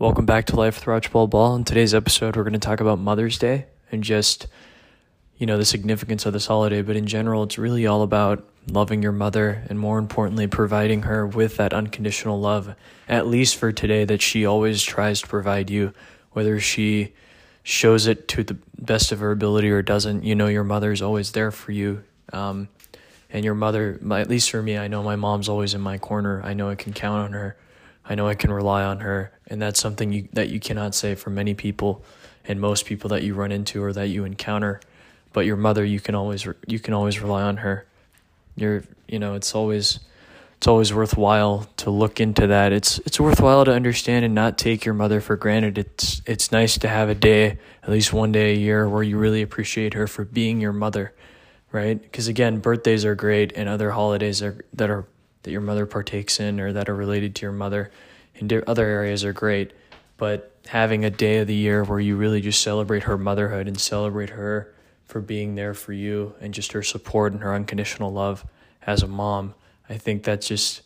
Welcome back to Life with Ball. Ball. In today's episode, we're going to talk about Mother's Day and just, you know, the significance of this holiday. But in general, it's really all about loving your mother and more importantly, providing her with that unconditional love, at least for today, that she always tries to provide you. Whether she shows it to the best of her ability or doesn't, you know, your mother is always there for you. Um, and your mother, at least for me, I know my mom's always in my corner. I know I can count on her I know I can rely on her, and that's something you, that you cannot say for many people and most people that you run into or that you encounter. But your mother, you can always you can always rely on her. You're you know it's always it's always worthwhile to look into that. It's it's worthwhile to understand and not take your mother for granted. It's it's nice to have a day, at least one day a year, where you really appreciate her for being your mother, right? Because again, birthdays are great, and other holidays are that are that your mother partakes in or that are related to your mother in other areas are great. But having a day of the year where you really just celebrate her motherhood and celebrate her for being there for you and just her support and her unconditional love as a mom, I think that's just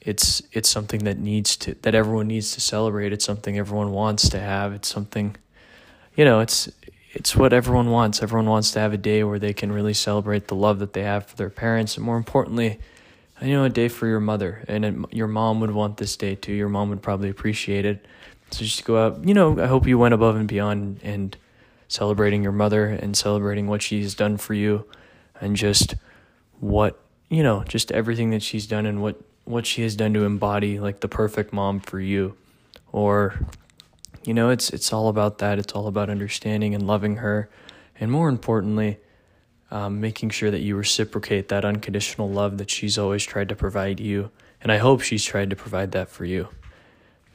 it's it's something that needs to that everyone needs to celebrate. It's something everyone wants to have. It's something you know, it's it's what everyone wants. Everyone wants to have a day where they can really celebrate the love that they have for their parents and more importantly, you know, a day for your mother, and it, your mom would want this day too. Your mom would probably appreciate it. So just go out. You know, I hope you went above and beyond and celebrating your mother and celebrating what she's done for you, and just what you know, just everything that she's done and what what she has done to embody like the perfect mom for you, or you know, it's it's all about that. It's all about understanding and loving her, and more importantly um, making sure that you reciprocate that unconditional love that she's always tried to provide you. And I hope she's tried to provide that for you.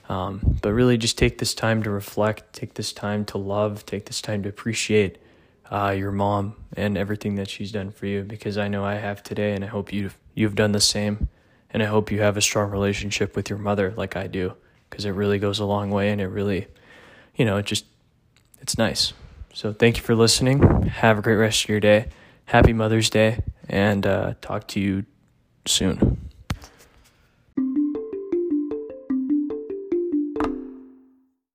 Um, but really, just take this time to reflect, take this time to love, take this time to appreciate uh, your mom and everything that she's done for you because I know I have today, and I hope you've, you've done the same. And I hope you have a strong relationship with your mother like I do because it really goes a long way and it really, you know, it just, it's nice. So thank you for listening. Have a great rest of your day happy Mother's Day and uh, talk to you soon.